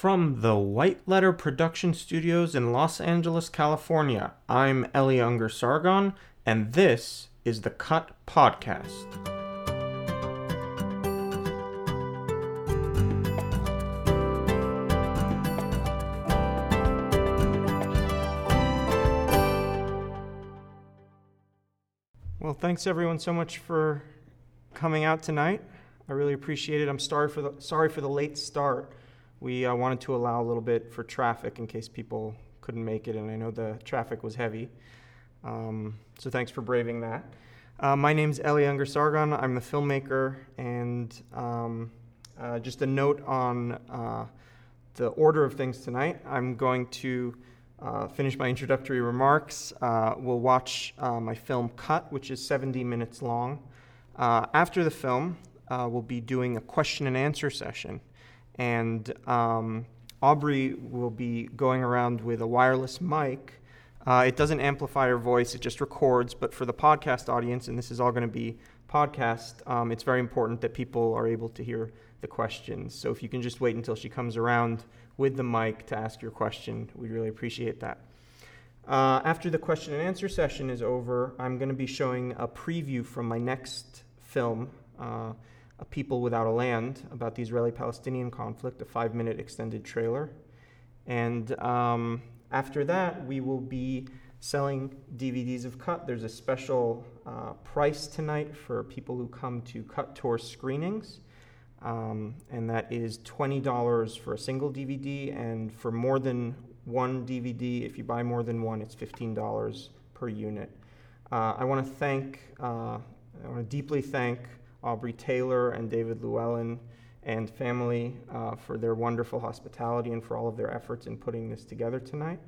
From the White Letter Production Studios in Los Angeles, California, I'm Eli Ungar Sargon, and this is the Cut Podcast. Well, thanks everyone so much for coming out tonight. I really appreciate it. I'm sorry for the sorry for the late start. We uh, wanted to allow a little bit for traffic in case people couldn't make it, and I know the traffic was heavy. Um, so thanks for braving that. Uh, my name's Eli Ungar Sargon. I'm the filmmaker, and um, uh, just a note on uh, the order of things tonight. I'm going to uh, finish my introductory remarks. Uh, we'll watch my film Cut, which is 70 minutes long. after the film, we'll be doing a question and answer session and um, Aubrey will be going around with a wireless mic. Uh, it doesn't amplify her voice, it just records. But for the podcast audience, and this is all going to be podcast, um, it's very important that people are able to hear the questions. So if you can just wait until she comes around with the mic to ask your question, we'd really appreciate that. Uh, after the question and answer session is over, I'm going to be showing a preview from my next film. Uh, a People Without a Land about the Israeli Palestinian conflict, a five minute extended trailer. And um, after that, we will be selling DVDs of Cut. There's a special uh, price tonight for people who come to Cut Tour screenings. Um, and that is $20 for a single DVD. And for more than one DVD, if you buy more than one, it's $15 per unit. Uh, I want to thank, uh, I want to deeply thank Aubrey Taylor and David Llewellyn and family uh, for their wonderful hospitality and for all of their efforts in putting this together tonight.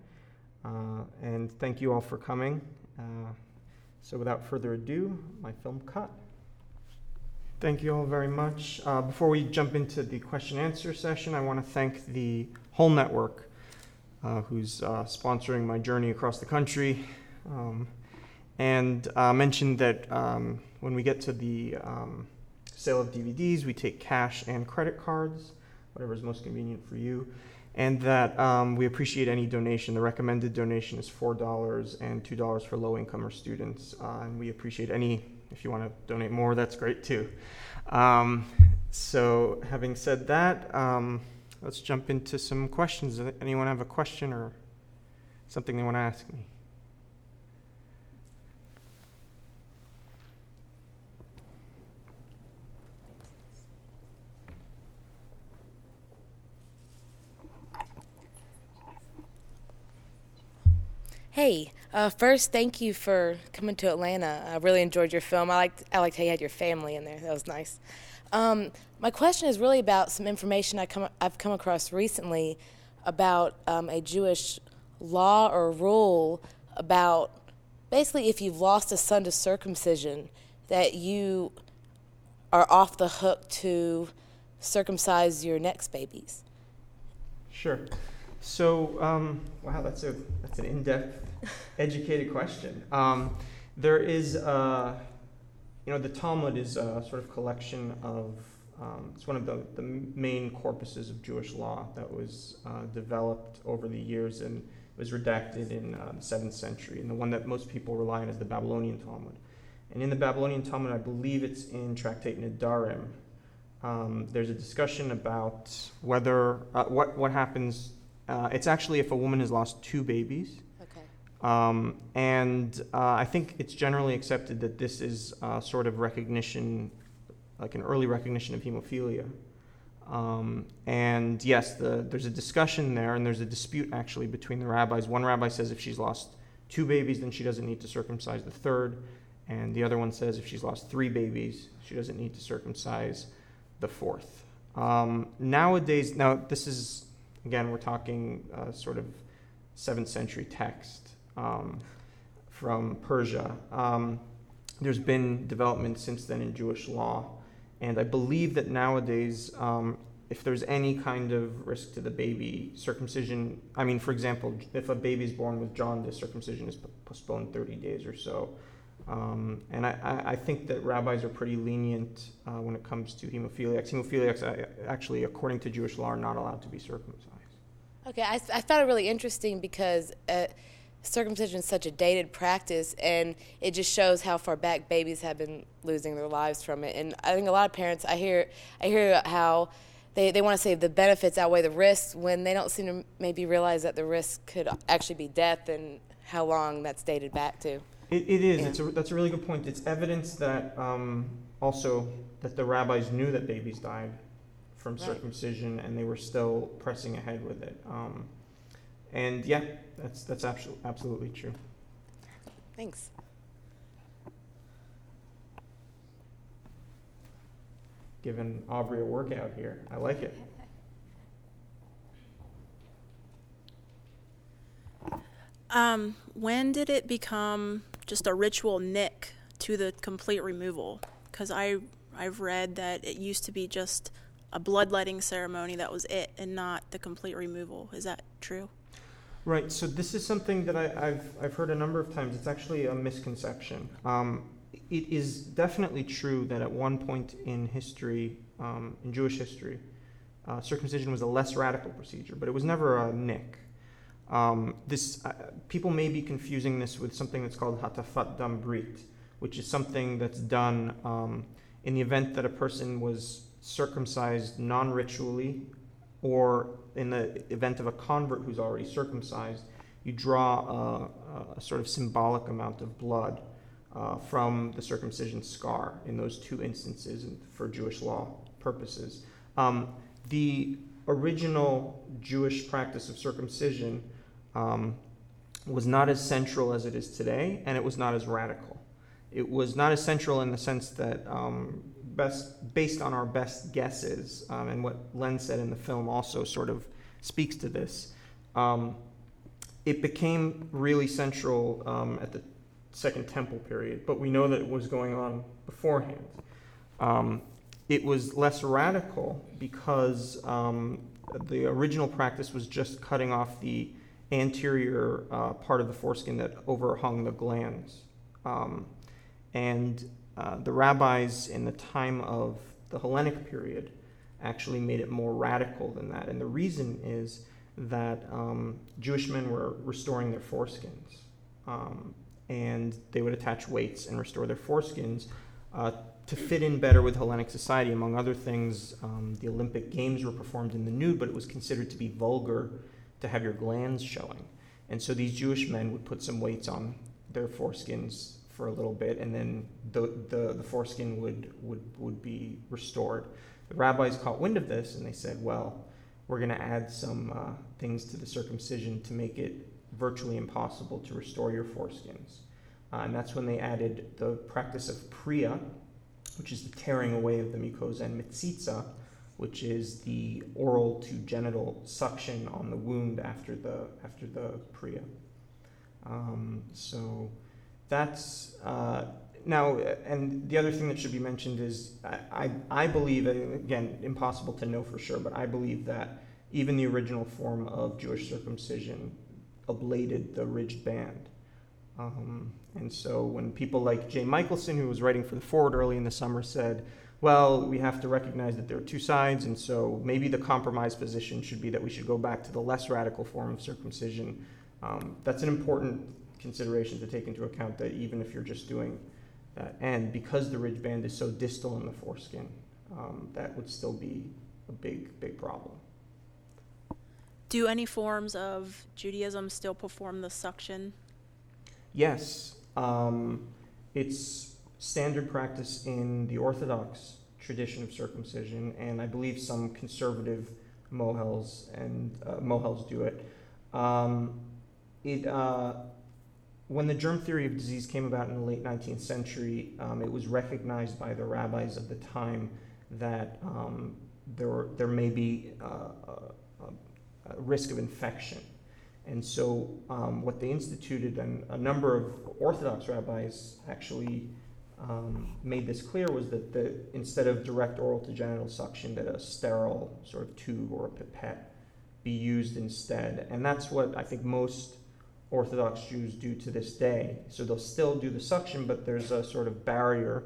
Uh, and thank you all for coming. Uh, so, without further ado, my film cut. Thank you all very much. Uh, before we jump into the question answer session, I want to thank the whole network uh, who's uh, sponsoring my journey across the country. Um, and mentioned that. Um, when we get to the um, sale of DVDs, we take cash and credit cards, whatever is most convenient for you. And that um, we appreciate any donation. The recommended donation is $4 and $2 for low income or students. Uh, and we appreciate any, if you want to donate more, that's great too. Um, so, having said that, um, let's jump into some questions. Does anyone have a question or something they want to ask me? Hey, uh, first, thank you for coming to Atlanta. I really enjoyed your film. I liked, I liked how you had your family in there. That was nice. Um, my question is really about some information I come, I've come across recently about um, a Jewish law or rule about basically if you've lost a son to circumcision, that you are off the hook to circumcise your next babies. Sure. So, um, wow, that's a that's an in-depth, educated question. Um, there is, you know, the Talmud is a sort of collection of. Um, it's one of the, the main corpuses of Jewish law that was uh, developed over the years and was redacted in uh, the seventh century. And the one that most people rely on is the Babylonian Talmud. And in the Babylonian Talmud, I believe it's in Tractate Nedarim. Um, there's a discussion about whether uh, what what happens uh, it's actually if a woman has lost two babies. Um, and uh, I think it's generally accepted that this is uh, sort of recognition, like an early recognition of hemophilia. Um, and yes, the, there's a discussion there, and there's a dispute actually between the rabbis. One rabbi says if she's lost two babies, then she doesn't need to circumcise the third. And the other one says if she's lost three babies, she doesn't need to circumcise the fourth. Um, nowadays, now this is Again, we're talking uh, sort of 7th century text um, from Persia. Um, there's been development since then in Jewish law, and I believe that nowadays, um, if there's any kind of risk to the baby, circumcision, I mean, for example, if a baby is born with jaundice, circumcision is postponed 30 days or so. Um, and I, I, think that rabbis are pretty lenient uh, when it comes to hemophiliacs. Hemophiliacs, uh, actually, according to Jewish law, are not allowed to be circumcised. Okay, I, I found it really interesting because uh, circumcision is such a dated practice, and it just shows how far back babies have been losing their lives from it. And I think a lot of parents, I hear, I hear how they, they want to say the benefits outweigh the risks when they don't seem to maybe realize that the risk could actually be death and how long that's dated back to. It, it is. Yeah. It's a, that's a really good point. It's evidence that um, also that the rabbis knew that babies died from right. circumcision, and they were still pressing ahead with it. Um, and yeah, that's that's absolutely absolutely true. Thanks. Giving Aubrey a workout here. I like it. Um, when did it become just a ritual nick to the complete removal? Because I I've read that it used to be just a bloodletting ceremony that was it, and not the complete removal. Is that true? Right. So this is something that I, have I've heard a number of times. It's actually a misconception. Um, it is definitely true that at one point in history, um, in Jewish history, uh, circumcision was a less radical procedure, but it was never a nick. Um, this uh, people may be confusing this with something that's called hatafat dam brit, which is something that's done um, in the event that a person was circumcised non-ritually, or in the event of a convert who's already circumcised, you draw a, a sort of symbolic amount of blood uh, from the circumcision scar in those two instances for Jewish law purposes. Um, the original Jewish practice of circumcision um, was not as central as it is today, and it was not as radical. It was not as central in the sense that, um, best, based on our best guesses, um, and what Len said in the film also sort of speaks to this, um, it became really central um, at the Second Temple period, but we know that it was going on beforehand. Um, it was less radical because um, the original practice was just cutting off the anterior uh, part of the foreskin that overhung the glans. Um, and uh, the rabbis in the time of the Hellenic period actually made it more radical than that. And the reason is that um, Jewish men were restoring their foreskins. Um, and they would attach weights and restore their foreskins uh, to fit in better with Hellenic society. Among other things, um, the Olympic Games were performed in the nude, but it was considered to be vulgar to have your glans showing. And so these Jewish men would put some weights on their foreskins for a little bit, and then the, the, the foreskin would, would, would be restored. The rabbis caught wind of this, and they said, well, we're going to add some uh, things to the circumcision to make it virtually impossible to restore your foreskins. Uh, and that's when they added the practice of priya, which is the tearing away of the mucosa, and metzitzah, which is the oral to genital suction on the wound after the after the priya. Um, so that's uh, now, and the other thing that should be mentioned is I, I, I believe, again, impossible to know for sure, but I believe that even the original form of Jewish circumcision ablated the ridged band. Um, and so when people like Jay Michaelson, who was writing for the Forward early in the summer, said, well, we have to recognize that there are two sides, and so maybe the compromise position should be that we should go back to the less radical form of circumcision. Um, that's an important consideration to take into account that even if you're just doing that, and because the ridge band is so distal in the foreskin, um, that would still be a big, big problem. Do any forms of Judaism still perform the suction? Yes. Um, it's standard practice in the Orthodox tradition of circumcision, and I believe some conservative mohels and uh, mohels do it. Um, it uh, when the germ theory of disease came about in the late 19th century, um, it was recognized by the rabbis of the time that um, there, there may be uh, a, a, risk of infection. And so, um, what they instituted, and a number of Orthodox rabbis actually um, made this clear was that the, instead of direct oral to genital suction, that a sterile sort of tube or a pipette be used instead. And that's what I think most Orthodox Jews do to this day. So they'll still do the suction, but there's a sort of barrier.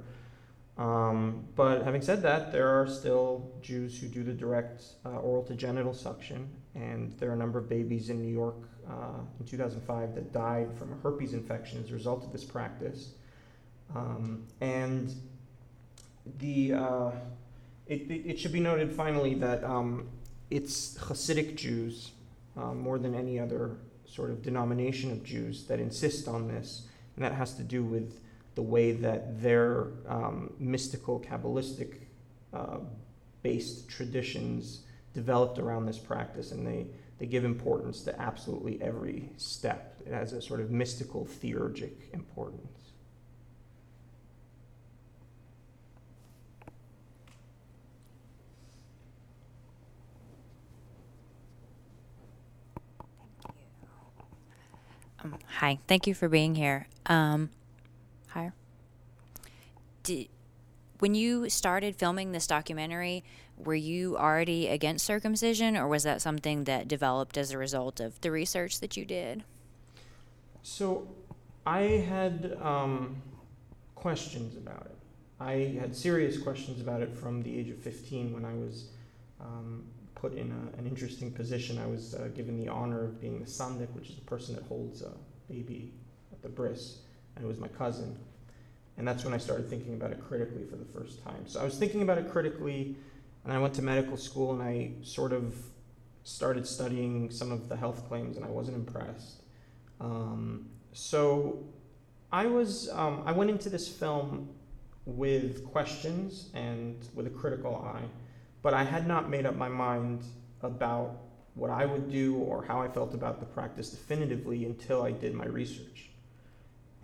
Um, but having said that, there are still Jews who do the direct uh, oral to genital suction, and there are a number of babies in New York uh, in 2005 that died from a herpes infection as a result of this practice. Um, and the uh, it, it, should be noted finally that um, it's Hasidic Jews uh, more than any other sort of denomination of Jews that insist on this, and that has to do with the way that their um, mystical, Kabbalistic uh, based traditions developed around this practice, and they, they give importance to absolutely every step. It has a sort of mystical, theurgic importance. Um, hi, thank you for being here. Um, hi. Did, when you started filming this documentary, were you already against circumcision, or was that something that developed as a result of the research that you did? So, I had um, questions about it. I had serious questions about it from the age of 15 when I was um, put in a, an interesting position. I was uh, given the honor of being the sandik, which is the person that holds a baby at the bris, and it was my cousin. And that's when I started thinking about it critically for the first time. So I was thinking about it critically, and I went to medical school and I sort of started studying some of the health claims, and I wasn't impressed. Um, so I was um, I went into this film with questions and with a critical eye but I had not made up my mind about what I would do or how I felt about the practice definitively until I did my research.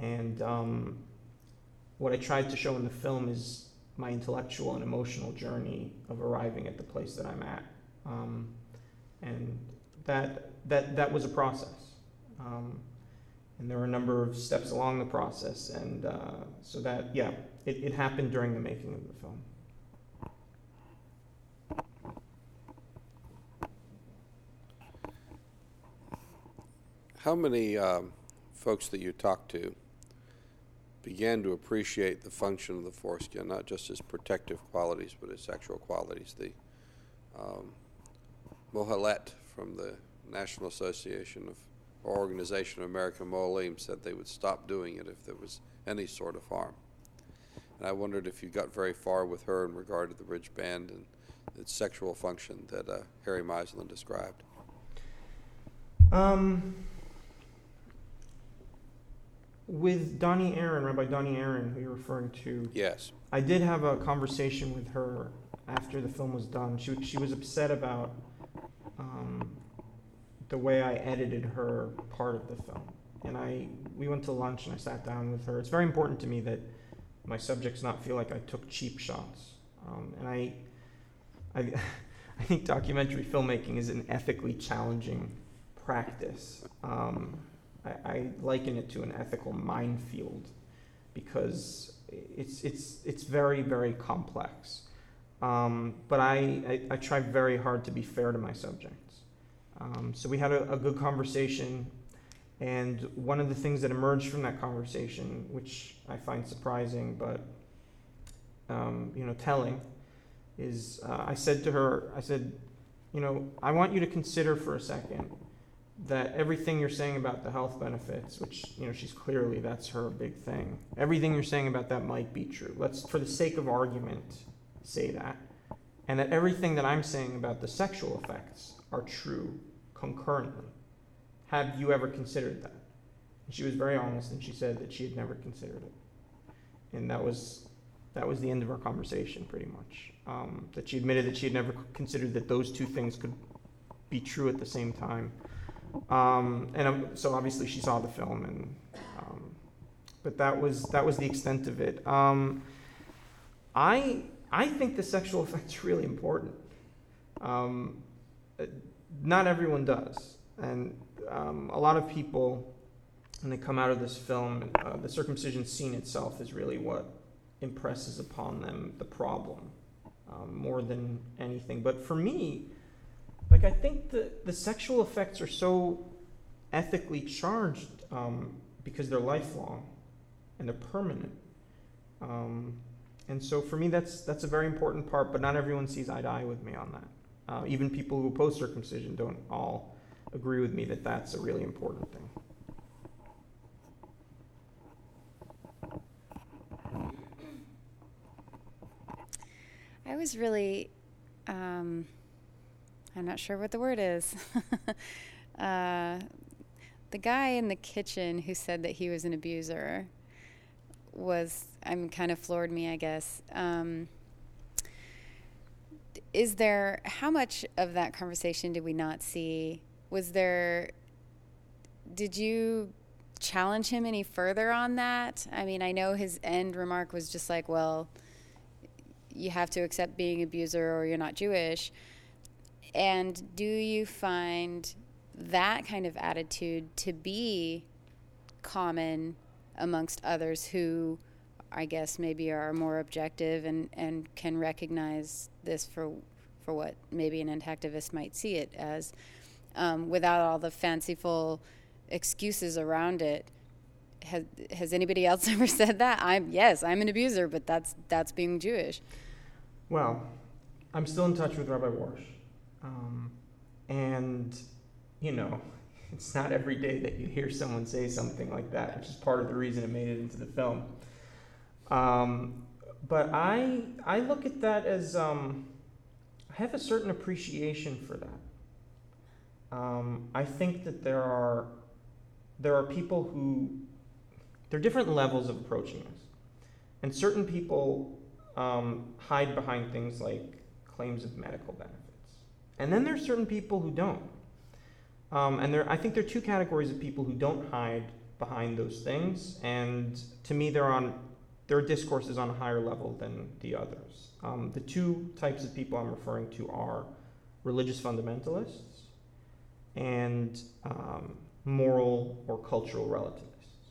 And um, what I tried to show in the film is my intellectual and emotional journey of arriving at the place that I'm at. Um, and that, that, that was a process. Um, and there were a number of steps along the process. And uh, so that, yeah, it, it happened during the making of the film. How many um, folks that you talked to began to appreciate the function of the foreskin, not just its protective qualities, but its sexual qualities? The um, Mohelet from the National Association of or Organization of American Mohalim said they would stop doing it if there was any sort of harm. And I wondered if you got very far with her in regard to the ridge band and its sexual function that uh, Harry Meisland described. Um, with Donnie Aaron, Rabbi Donnie Aaron, who you're referring to. Yes. I did have a conversation with her after the film was done. She she was upset about um, the way I edited her part of the film, and I we went to lunch and I sat down with her. It's very important to me that my subjects not feel like I took cheap shots, um, and I I I think documentary filmmaking is an ethically challenging practice. Um, I, I liken it to an ethical minefield because it's it's it's very very complex. Um, but I, I, I, try very hard to be fair to my subjects. Um, so we had a, a, good conversation, and one of the things that emerged from that conversation, which I find surprising but um, you know telling, is uh, I said to her, I said, you know, I want you to consider for a second that everything you're saying about the health benefits, which you know she's clearly that's her big thing. Everything you're saying about that might be true. Let's, for the sake of argument, say that, and that everything that I'm saying about the sexual effects are true concurrently. Have you ever considered that? She was very honest, and she said that she had never considered it, and that was that was the end of our conversation, pretty much. Um, that she admitted that she had never considered that those two things could be true at the same time. Um, and um, so obviously she saw the film, and um, but that was that was the extent of it. Um, I I think the sexual effect's really important. Um, not everyone does, and um, a lot of people, when they come out of this film, uh, the circumcision scene itself is really what impresses upon them the problem more than anything. But for me, like I think the the sexual effects are so ethically charged um, because they're lifelong and they're permanent. Um, and so for me, that's that's a very important part. But not everyone sees eye to eye with me on that. Uh, even people who oppose circumcision don't all agree with me that that's a really important thing. I was really, um, I'm not sure what the word is. uh, the guy in the kitchen who said that he was an abuser was, I'm kind of floored me, I guess. Um, is there, how much of that conversation did we not see? Was there, did you challenge him any further on that? I mean, I know his end remark was just like, well, you have to accept being abuser or you're not Jewish. And do you find that kind of attitude to be common amongst others who I guess maybe are more objective and, and can recognize this for for what maybe an activist might see it as, um, without all the fanciful excuses around it. Has has anybody else ever said that? I'm yes, I'm an abuser, but that's that's being Jewish. Well, I'm still in touch with Rabbi Warsh, um, and you know, it's not every day that you hear someone say something like that, which is part of the reason it made it into the film. Um, but I I look at that as um, I have a certain appreciation for that. Um, I think that there are there are people who there are different levels of approaching this, and certain people um, hide behind things like claims of medical benefits, and then there's certain people who don't. Um, and there, I think there are two categories of people who don't hide behind those things, and to me, they're on their discourse is on a higher level than the others. Um, the two types of people I'm referring to are religious fundamentalists and um, moral or cultural relativists.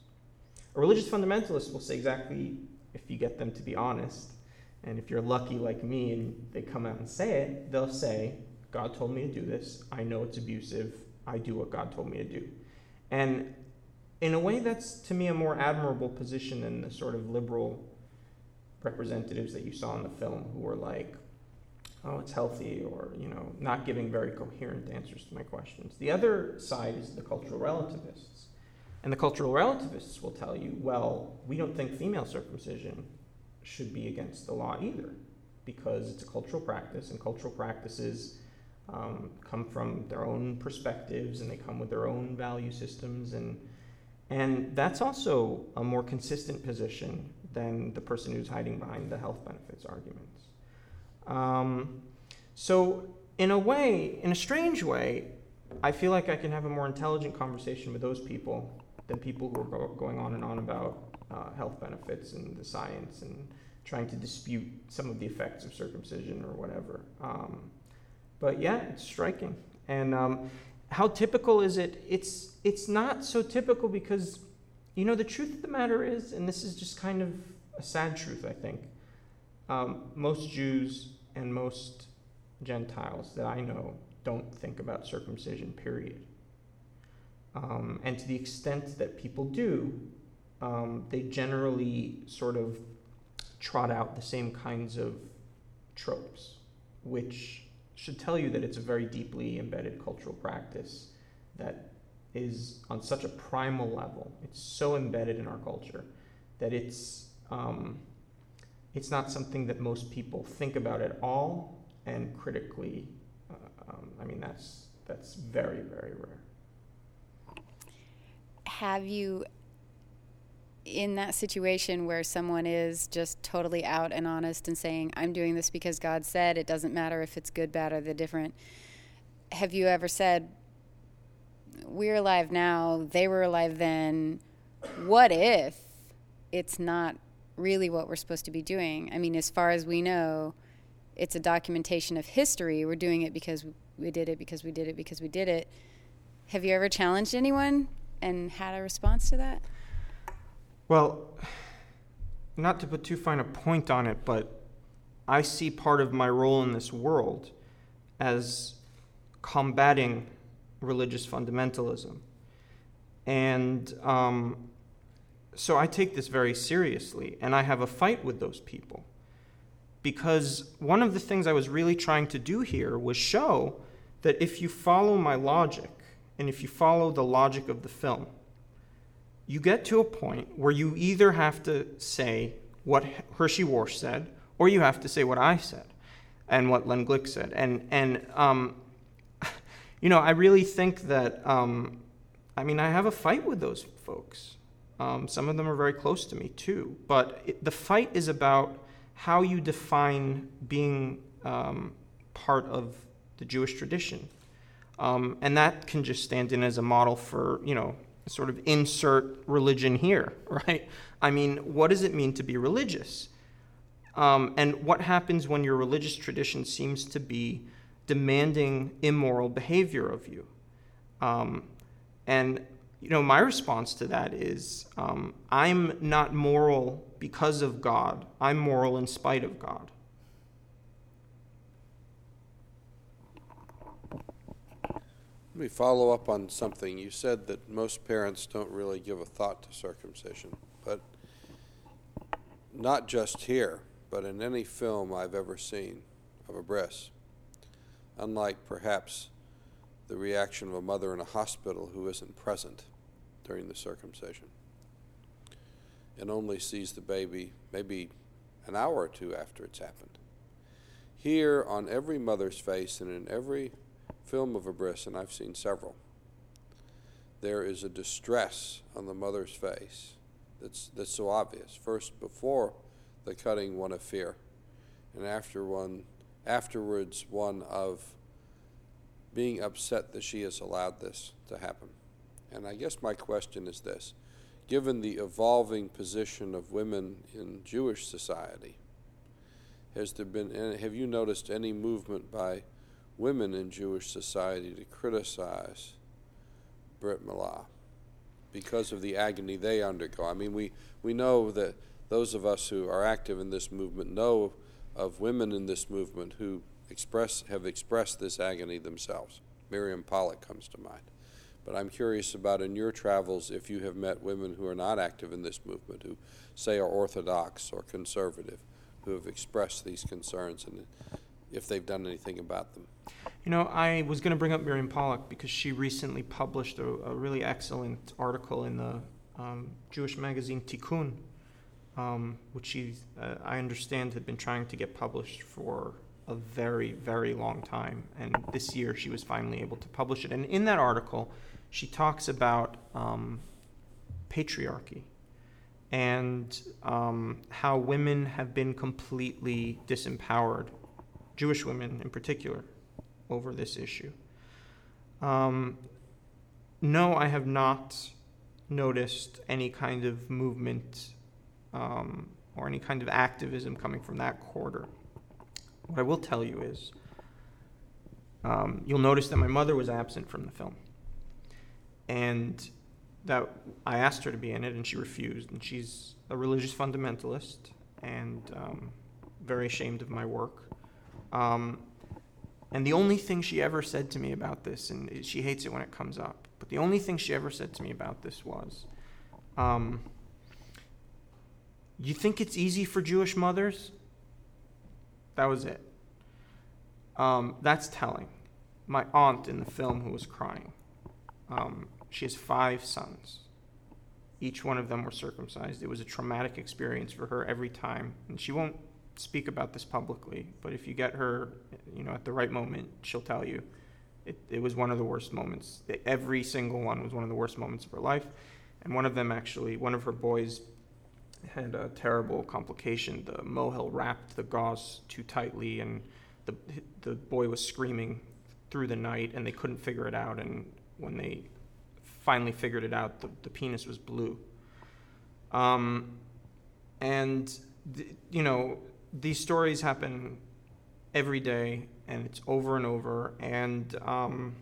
A religious fundamentalist will say exactly, if you get them to be honest, and if you're lucky like me and they come out and say it, they'll say, God told me to do this. I know it's abusive. I do what God told me to do. And in a way, that's to me a more admirable position than the sort of liberal representatives that you saw in the film who were like, oh, it's healthy, or, you know, not giving very coherent answers to my questions. The other side is the cultural relativists. And the cultural relativists will tell you, well, we don't think female circumcision should be against the law either, because it's a cultural practice, and cultural practices um, come from their own perspectives, and they come with their own value systems, and and that's also a more consistent position than the person who's hiding behind the health benefits arguments. Um, so, in a way, in a strange way, I feel like I can have a more intelligent conversation with those people than people who are go- going on and on about uh, health benefits and the science and trying to dispute some of the effects of circumcision or whatever. Um, but yeah, it's striking. And um, how typical is it? It's it's not so typical because you know the truth of the matter is, and this is just kind of a sad truth, I think. Um, most Jews and most Gentiles that I know don't think about circumcision. Period. Um, and to the extent that people do, um, they generally sort of trot out the same kinds of tropes, which should tell you that it's a very deeply embedded cultural practice that is on such a primal level. It's so embedded in our culture that it's um, it's not something that most people think about at all and critically. Uh, um, I mean, that's that's very very rare. Have you in that situation where someone is just totally out and honest and saying, I'm doing this because God said, it doesn't matter if it's good, bad, or the different, have you ever said, We're alive now, they were alive then? What if it's not really what we're supposed to be doing? I mean, as far as we know, it's a documentation of history. We're doing it because we did it, because we did it, because we did it. Have you ever challenged anyone and had a response to that? Well, not to put too fine a point on it, but I see part of my role in this world as combating religious fundamentalism. And um, so I take this very seriously, and I have a fight with those people. Because one of the things I was really trying to do here was show that if you follow my logic, and if you follow the logic of the film, you get to a point where you either have to say what Hershey Warsh said, or you have to say what I said and what Len Glick said. And, and um, you know, I really think that, um, I mean, I have a fight with those folks. Um, some of them are very close to me too. But it, the fight is about how you define being um, part of the Jewish tradition. Um, and that can just stand in as a model for, you know, sort of insert religion here, right? I mean, what does it mean to be religious? Um, and what happens when your religious tradition seems to be demanding immoral behavior of you? Um, and, you know, my response to that is um, I'm not moral because of God, I'm moral in spite of God. Let me follow up on something. You said that most parents don't really give a thought to circumcision, but not just here, but in any film I've ever seen of a bris, unlike perhaps the reaction of a mother in a hospital who isn't present during the circumcision and only sees the baby maybe an hour or two after it's happened. Here, on every mother's face and in every film of a bris, and I've seen several, there is a distress on the mother's face that's, that's so obvious. First, before the cutting, one of fear, and after one, afterwards, one of being upset that she has allowed this to happen. And I guess my question is this given the evolving position of women in Jewish society, has there been have you noticed any movement by women in Jewish society to criticize Brit Milah because of the agony they undergo. I mean, we, we know that those of us who are active in this movement know of women in this movement who express, have expressed this agony themselves. Miriam Pollack comes to mind. But I'm curious about in your travels if you have met women who are not active in this movement, who say are orthodox or conservative, who have expressed these concerns and if they've done anything about them. You know, I was going to bring up Miriam Pollack because she recently published a, a really excellent article in the um, Jewish magazine Tikkun, um, which she, uh, I understand, had been trying to get published for a very, very long time. And this year she was finally able to publish it. And in that article, she talks about um, patriarchy and um, how women have been completely disempowered Jewish women in particular, over this issue. Um, no, I have not noticed any kind of movement um, or any kind of activism coming from that quarter. What I will tell you is um, you'll notice that my mother was absent from the film. And that I asked her to be in it, and she refused. And she's a religious fundamentalist and um, very ashamed of my work. Um, and the only thing she ever said to me about this, and she hates it when it comes up, but the only thing she ever said to me about this was, um, You think it's easy for Jewish mothers? That was it. Um, that's telling. My aunt in the film who was crying, um, she has five sons. Each one of them were circumcised. It was a traumatic experience for her every time, and she won't speak about this publicly, but if you get her, you know, at the right moment, she'll tell you. It, it was one of the worst moments. Every single one was one of the worst moments of her life. And one of them actually, one of her boys had a terrible complication. The mohel wrapped the gauze too tightly, and the, the boy was screaming through the night, and they couldn't figure it out. And when they finally figured it out, the, the penis was blue. Um, and, you know, these stories happen every day and it's over and over and um,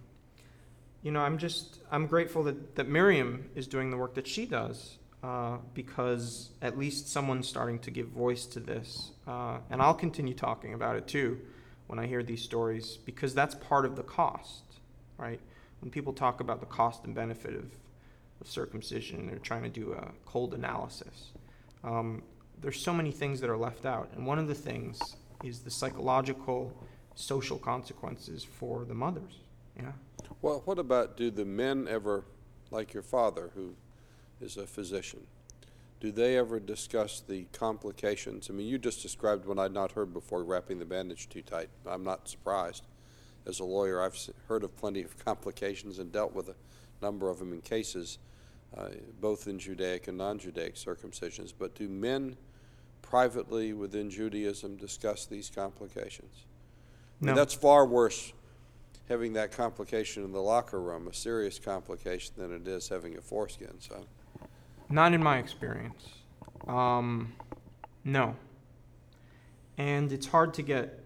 you know i'm just i'm grateful that, that miriam is doing the work that she does uh, because at least someone's starting to give voice to this uh, and i'll continue talking about it too when i hear these stories because that's part of the cost right when people talk about the cost and benefit of of circumcision. They're trying to do a cold analysis. Um, there's so many things that are left out, and one of the things is the psychological, social consequences for the mothers. Yeah. Well, what about do the men ever, like your father, who is a physician, do they ever discuss the complications? I mean, you just described one I'd not heard before wrapping the bandage too tight. I'm not surprised. As a lawyer, I've heard of plenty of complications and dealt with a number of them in cases, uh, both in Judaic and non Judaic circumcisions. But do men privately within Judaism discuss these complications? No. that's far worse having that complication in the locker room, a serious complication, than it is having a foreskin. So. Not in my experience. Um, no. And it's hard to get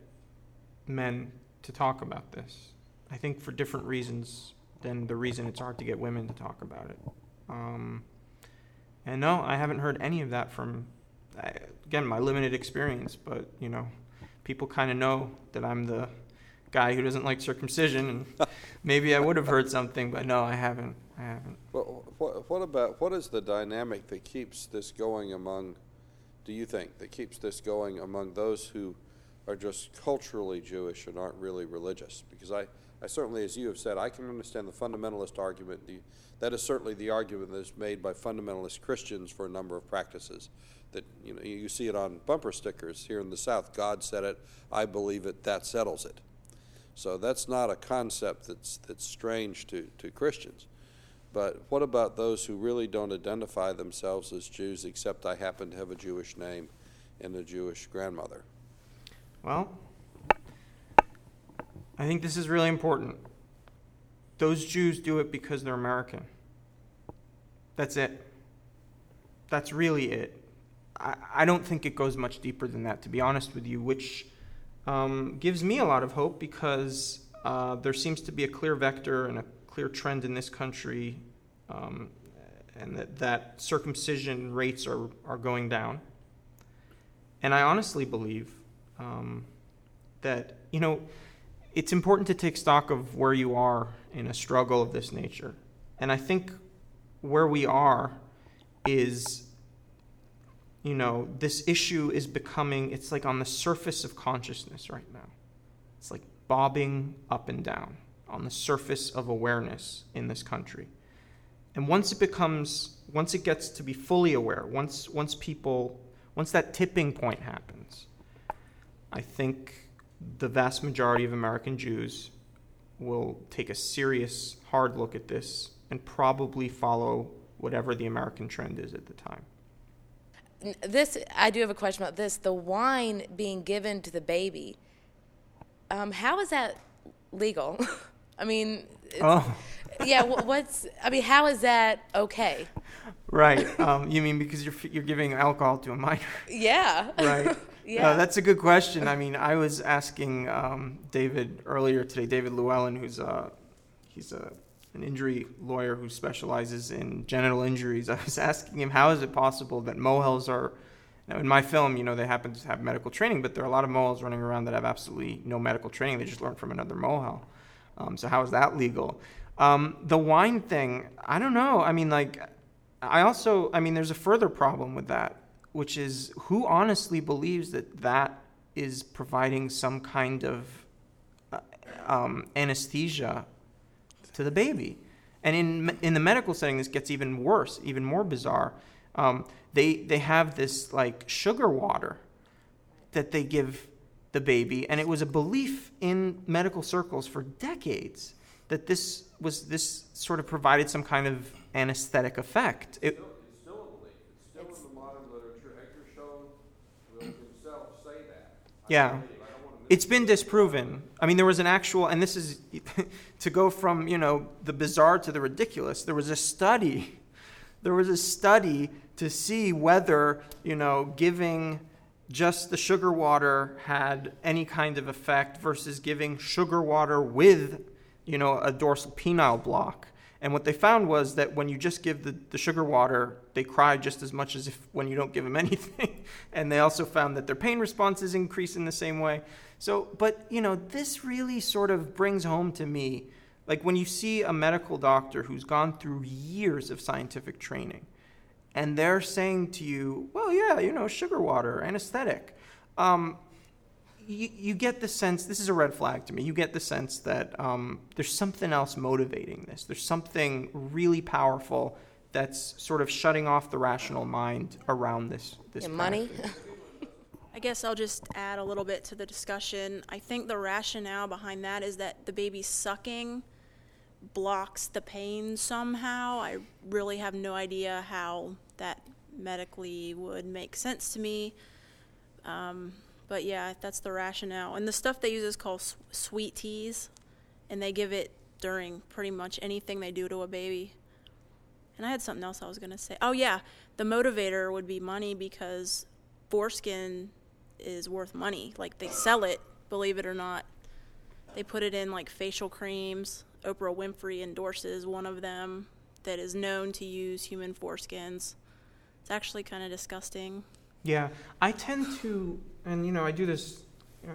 men to talk about this. I think for different reasons than the reason it's hard to get women to talk about it. Um, and no, I haven't heard any of that from, again, my limited experience, but, you know, people kind of know that I'm the guy who doesn't like circumcision, and maybe I would have heard something, but no, I haven't. I haven't. Well, what, what about what is the dynamic that keeps this going among? Do you think that keeps this going among those who are just culturally Jewish and aren't really religious? Because I, I certainly, as you have said, I can understand the fundamentalist argument. The, that is certainly the argument that is made by fundamentalist Christians for a number of practices. That you know, you see it on bumper stickers here in the South. God said it. I believe it. That settles it. So that's not a concept that's that's strange to, to Christians. But what about those who really don't identify themselves as Jews except I happen to have a Jewish name and a Jewish grandmother? Well, I think this is really important. Those Jews do it because they're American. That's it. That's really it. I, don't think it goes much deeper than that, to be honest with you, which um, gives me a lot of hope because uh, there seems to be a clear vector and a clear trend in this country, um, and that, that circumcision rates are, are going down. And I honestly believe um, that, you know, it's important to take stock of where you are in a struggle of this nature. And I think where we are is you know, this issue is becoming, it's like on the surface of consciousness right now. It's like bobbing up and down on the surface of awareness in this country. And once it becomes, once it gets to be fully aware, once, once people, once that tipping point happens, I think the vast majority of American Jews will take a serious, hard look at this and probably follow whatever the American trend is at the time this I do have a question about this. The wine being given to the baby. Um, how is that legal? I mean, oh, yeah. What's I mean, how is that okay? Right. Um, you mean because you're you're giving alcohol to a minor? Yeah. Right. yeah. Uh, that's a good question. I mean, I was asking um, David earlier today, David Llewellyn, who's a he's a an injury lawyer who specializes in genital injuries. I was asking him, how is it possible that mohels are. Now, in my film, you know, they happen to have medical training, but there are a lot of mohels running around that have absolutely no medical training. They just learned from another mohel. Um, so, how is that legal? Um, the wine thing, I don't know. I mean, like, I also, I mean, there's a further problem with that, which is who honestly believes that that is providing some kind of uh, um, anesthesia to the baby. And in, in the medical setting, this gets even worse, even more bizarre. Um, they, they have this like sugar water that they give the baby, and it was a belief in medical circles for decades that this was this sort of provided some kind of anesthetic effect. It, it's still a belief. It's still in the modern literature. Edgar Schoen himself say that. Yeah. It's been disproven. I mean, there was an actual, and this is to go from you know the bizarre to the ridiculous. There was a study. There was a study to see whether you know giving just the sugar water had any kind of effect versus giving sugar water with you know a dorsal penile block. And what they found was that when you just give the, the sugar water, they cry just as much as if when you don't give them anything. and they also found that their pain responses increase in the same way. So, but you know, this really sort of brings home to me Like when you see a medical doctor who's gone through years of scientific training, and they're saying to you, "Well, yeah, you know, sugar water, anesthetic." Um, you, you get the sense this is a red flag to me. You get the sense that um, there's something else motivating this. There's something really powerful that's sort of shutting off the rational mind around this. This Yeah, money. I guess I'll just add a little bit to the discussion. I think the rationale behind that is that the baby sucking blocks the pain somehow. I really have no idea how that medically would make sense to me. Um, but yeah, that's the rationale. And the stuff they use is called Sweet-Ease, and they give it during pretty much anything they do to a baby. And I had something else I was going to say. Oh, yeah, the motivator would be money because foreskin is worth money. Like they sell it, believe it or not. They put it in like facial creams. Oprah Winfrey endorses one of them that is known to use human foreskins. It's actually kind of disgusting. Yeah, I tend to, and you know, I do this.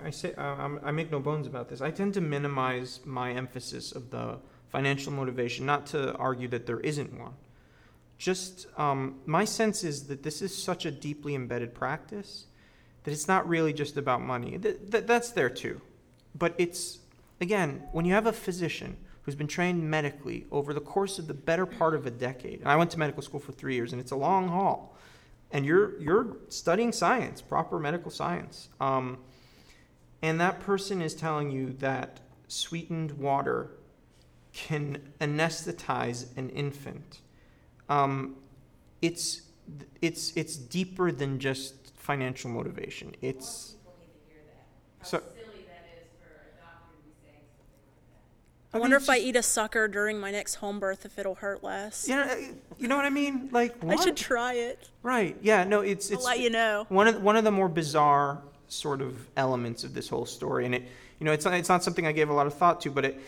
I say uh, I make no bones about this. I tend to minimize my emphasis of the financial motivation, not to argue that there isn't one. Just um, my sense is that this is such a deeply embedded practice that it's not really just about money. Th- th- that's there too, but it's again when you have a physician who's been trained medically over the course of the better part of a decade. And I went to medical school for three years, and it's a long haul and you're you're studying science, proper medical science, um, and that person is telling you that sweetened water can anesthetize an infant. Um, it's it's it's deeper than just financial motivation. It's so. I wonder if I eat a sucker during my next home birth if it'll hurt less. You know, you know what I mean? Like I should try it. Right? Yeah. No. It's I'll it's let you know. one of one of the more bizarre sort of elements of this whole story, and it you know it's not, it's not something I gave a lot of thought to, but it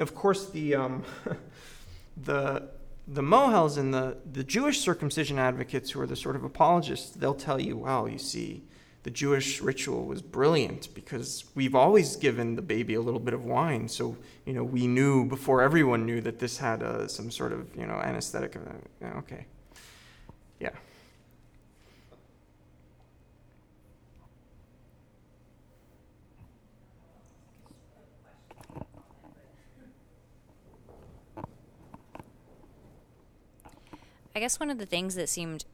of course the um, the the Mohels and the the Jewish circumcision advocates who are the sort of apologists, they'll tell you, well, you see. The Jewish ritual was brilliant because we've always given the baby a little bit of wine. So, you know, we knew before everyone knew that this had uh, some sort of, you know, anesthetic. Uh, okay. Yeah. I guess one of the things that seemed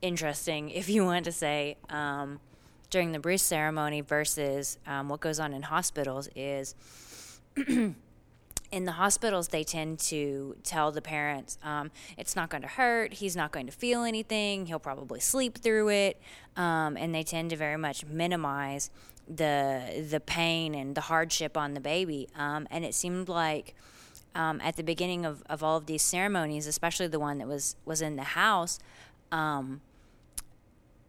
interesting, if you want to say, um, during the bris ceremony versus um, what goes on in hospitals is in the hospitals, they tend to tell the parents, um, it's not going to hurt, he's not going to feel anything, he'll probably sleep through it. Um, and they tend to very much minimize the the pain and the hardship on the baby. Um, and it seemed like um, at the beginning of, of all of these ceremonies, especially the one that was was in the house, um,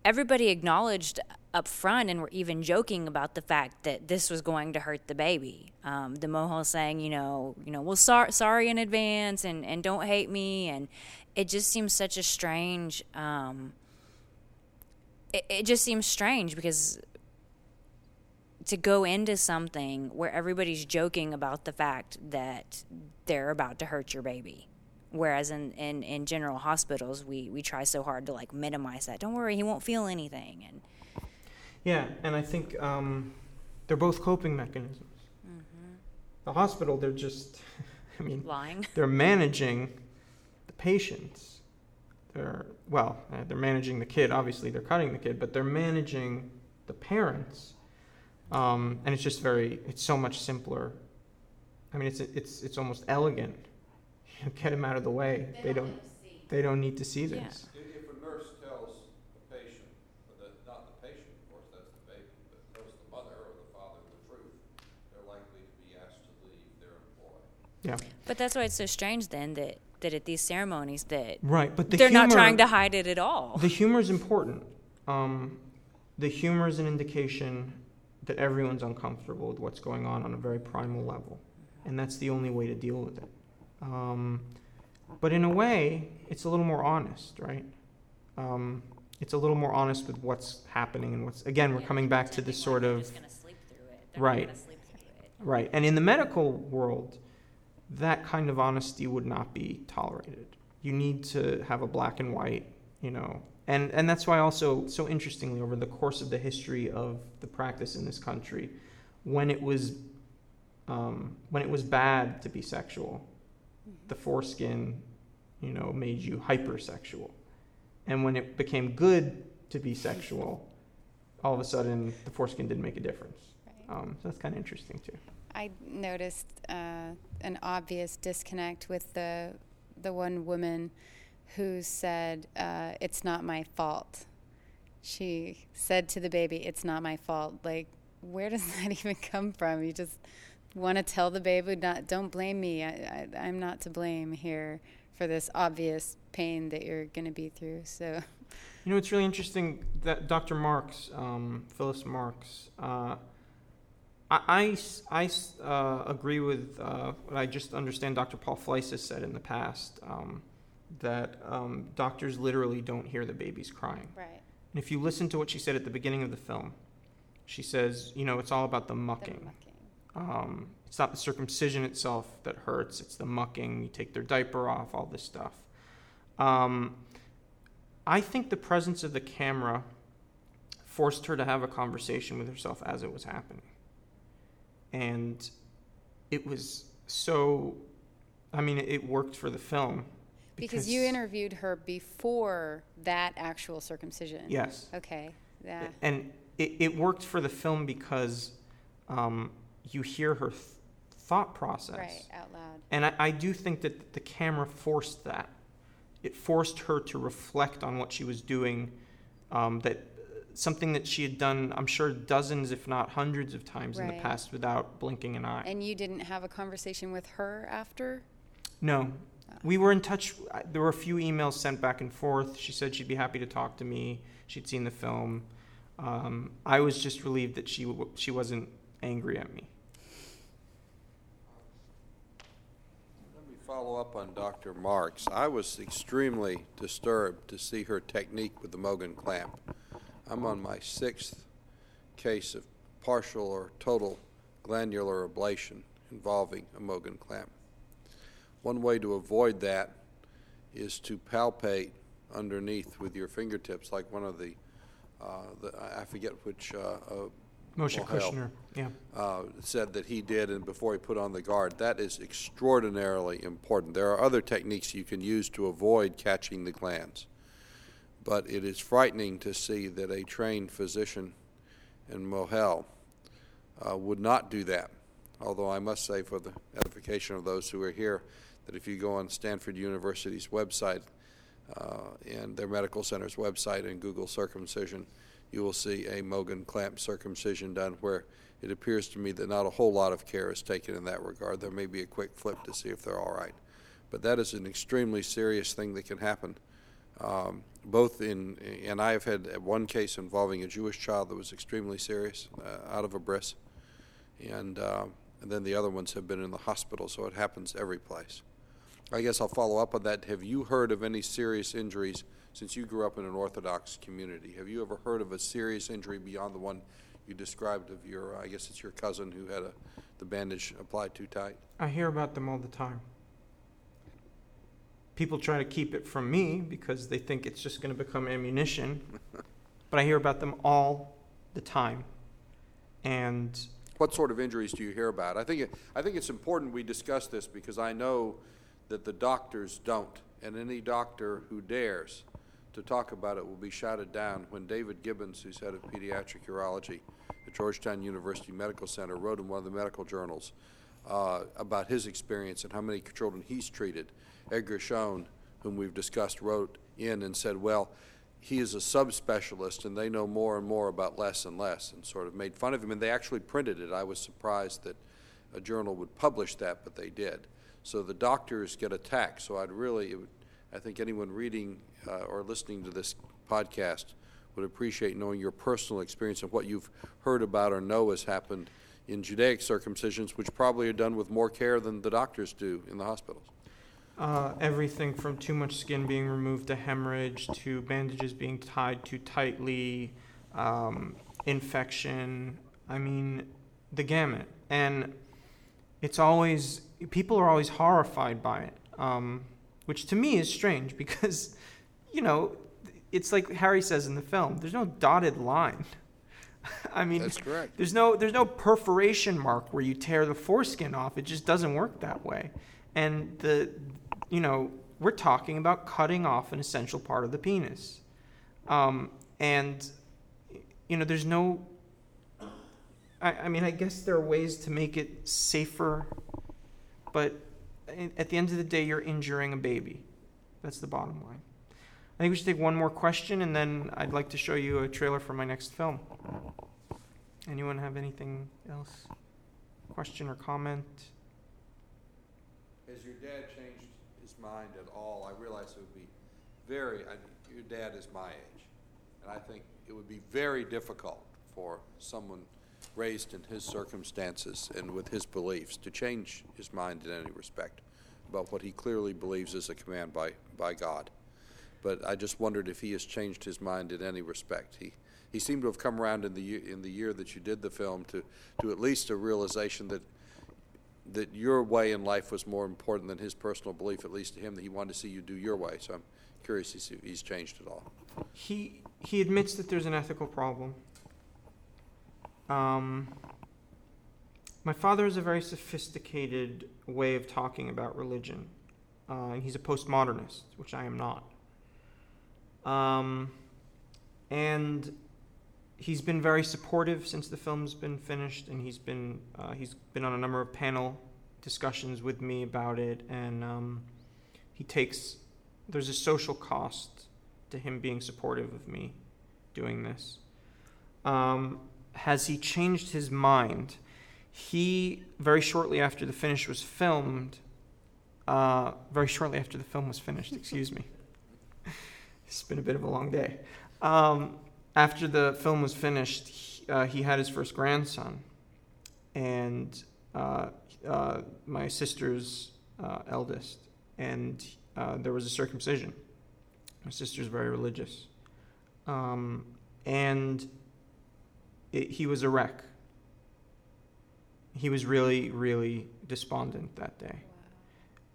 everybody acknowledged up front and were even joking about the fact that this was going to hurt the baby. Um, the Mohel saying, you know, you know, well, sor- sorry in advance, and, and don't hate me, and it just seems such a strange. Um, it, it just seems strange because to go into something where everybody's joking about the fact that they're about to hurt your baby. Whereas in, in, in general hospitals, we, we try so hard to like minimize that. Don't worry, he won't feel anything. And Yeah, and I think um, they're both coping mechanisms. The hospital, they're just, I mean, lying. they're managing the patients. They're, well, uh, they're managing the kid. Obviously, they're cutting the kid, but they're managing the parents. Um, and it's just very, it's so much simpler. I mean, it's, it's, it's almost elegant. You get them out of the way. They don't, they don't need to see Yeah. this. If if a nurse tells the patient, or the, not the patient, of course, that's the baby, but tells the mother or the father the truth, they're likely to be asked to leave their employ. Yeah. But that's why it's so strange then that, that at these ceremonies that Right, but the they're not trying to hide it at all. The humor is important. Um, the humor is an indication that everyone's uncomfortable with what's going on on a very primal level, and that's the only way to deal with it. Um, but in a way, it's a little more honest, right? Um, it's a little more honest with what's happening and what's. Again, we're coming back to this sort of. sleep through it. Right. sleep through it. Right. And in the medical world, that kind of honesty would not be tolerated. You need to have a black and white, you know. And and that's why also so interestingly over the course of the history of the practice in this country, when it was um, when it was bad to be sexual, the foreskin, you know, made you hypersexual. And when it became good to be sexual, all of a sudden the foreskin didn't make a difference. Right. Um, so that's kind of interesting too. I noticed uh, an obvious disconnect with the the one woman who said, uh, "It's not my fault." She said to the baby, "It's not my fault." Like, where does that even come from? You just want to tell the baby, "Not, don't blame me. I, I, I'm not to blame here for this obvious pain that you're going to be through." So, You know, it's really interesting that Dr. Marks, um, Phyllis Marks, uh, I, I I uh, agree with uh, what I just understand Dr. Paul Fleiss has said in the past um, that um, doctors literally don't hear the babies crying. right. And if you listen to what she said at the beginning of the film, she says, you know, it's all about the mucking. The mucking. Um, it's not the circumcision itself that hurts, it's the mucking. You take their diaper off, all this stuff. Um, I think the presence of the camera forced her to have a conversation with herself as it was happening. And it was so, I mean, it worked for the film. Because you interviewed her before that actual circumcision. Yes. Okay. Yeah. And it, it worked for the film because um, you hear her th- thought process. Right. Out loud. And I, I do think that the camera forced that. It forced her to reflect on what she was doing, um, that something that she had done, I'm sure, dozens, if not hundreds of times in the Right. past without blinking an eye. And you didn't have a conversation with her after? No. We were in touch. There were a few emails sent back and forth. She said she'd be happy to talk to me. She'd seen the film. Um, I was just relieved that she w- she wasn't angry at me. Let me follow up on Dr. Marks. I was extremely disturbed to see her technique with the Mogen clamp. I'm on my sixth case of partial or total glandular ablation involving a Mogen clamp. One way to avoid that is to palpate underneath with your fingertips, like one of the, uh, the I forget which uh, uh, Moshe. Kushner, yeah. uh, said that he did and before he put on the guard. That is extraordinarily important. There are other techniques you can use to avoid catching the glans. But it is frightening to see that a trained physician in Mohel uh, would not do that. Although I must say, for the edification of those who are here, that if you go on Stanford University's website uh, and their medical center's website and Google circumcision, you will see a Mogen clamp circumcision done where it appears to me that not a whole lot of care is taken in that regard. There may be a quick flip to see if they're all right. But that is an extremely serious thing that can happen. Um, both in, and I have had one case involving a Jewish child that was extremely serious, uh, out of a bris, and, uh, and then the other ones have been in the hospital, so it happens every place. I guess I'll follow up on that. Have you heard of any serious injuries since you grew up in an Orthodox community? Have you ever heard of a serious injury beyond the one you described of your, I guess it's your cousin who had a, the bandage applied too tight? I hear about them all the time. People try to keep it from me because they think it's just going to become ammunition. but I hear about them all the time. And What sort of injuries do you hear about? I think, it, I think it's important we discuss this because I know that the doctors don't, and any doctor who dares to talk about it will be shouted down. When David Gibbons, who's head of pediatric urology at Georgetown University Medical Center, wrote in one of the medical journals uh, about his experience and how many children he's treated, Edgar Schoen, whom we've discussed, wrote in and said, well, he is a subspecialist and they know more and more about less and less and sort of made fun of him and they actually printed it. I was surprised that a journal would publish that, but they did. So the doctors get attacked. So I'd really, I think anyone reading uh, or listening to this podcast would appreciate knowing your personal experience and what you've heard about or know has happened in Judaic circumcisions, which probably are done with more care than the doctors do in the hospitals. uh, everything from too much skin being removed to hemorrhage to bandages being tied too tightly, um, infection. I mean, the gamut. And it's always people are always horrified by it, um, which to me is strange because, you know, it's like Harry says in the film. There's no dotted line. I mean, That's correct. There's no there's no perforation mark where you tear the foreskin off. It just doesn't work that way. And the, you know, we're talking about cutting off an essential part of the penis, um, and, you know, there's no. I, I mean, I guess there are ways to make it safer, but at the end of the day, you're injuring a baby. That's the bottom line. I think we should take one more question, and then I'd like to show you a trailer for my next film. Anyone have anything else? Question or comment? Has your dad changed his mind at all? I realize it would be very, I, your dad is my age, and I think it would be very difficult for someone raised in his circumstances and with his beliefs to change his mind in any respect about what he clearly believes is a command by, by God. But I just wondered if he has changed his mind in any respect. He, he seemed to have come around in the in the year that you did the film to, to at least a realization that that your way in life was more important than his personal belief, at least to him, that he wanted to see you do your way. So I'm curious if he's changed at all. He he admits that there's an ethical problem. Um, my father has a very sophisticated way of talking about religion, uh, and he's a postmodernist, which I am not. Um, and he's been very supportive since the film's been finished, and he's been uh, he's been on a number of panel discussions with me about it, and um, he takes there's a social cost to him being supportive of me doing this. Um, has he changed his mind? He very shortly after the finish was filmed. Uh, very shortly after the film was finished, excuse me. It's been a bit of a long day. Um, after the film was finished, he, uh, he had his first grandson, and uh, uh, my sister's uh, eldest, and uh, there was a circumcision. My sister's very religious, um, and it, he was a wreck. He was really, really despondent that day,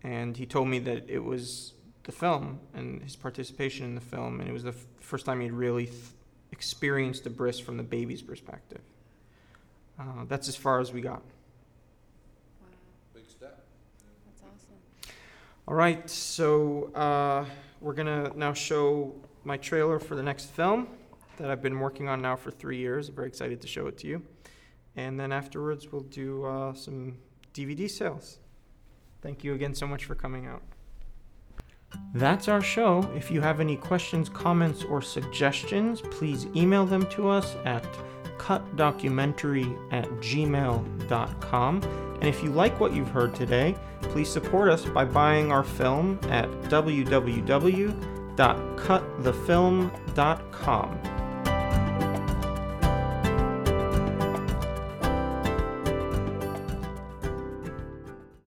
and he told me that it was the film and his participation in the film, and it was the f- first time he'd really th- experienced the bris from the baby's perspective. Uh, that's as far as we got. Wow. Big step. That's awesome. All right, so uh, we're gonna now show my trailer for the next film that I've been working on now for three years. I'm very excited to show it to you, and then afterwards we'll do uh, some DVD sales. Thank you again so much for coming out. That's our show. If you have any questions, comments, or suggestions, please email them to us at cutdocumentary at gmail.com. And if you like what you've heard today, please support us by buying our film at www.cutthefilm.com.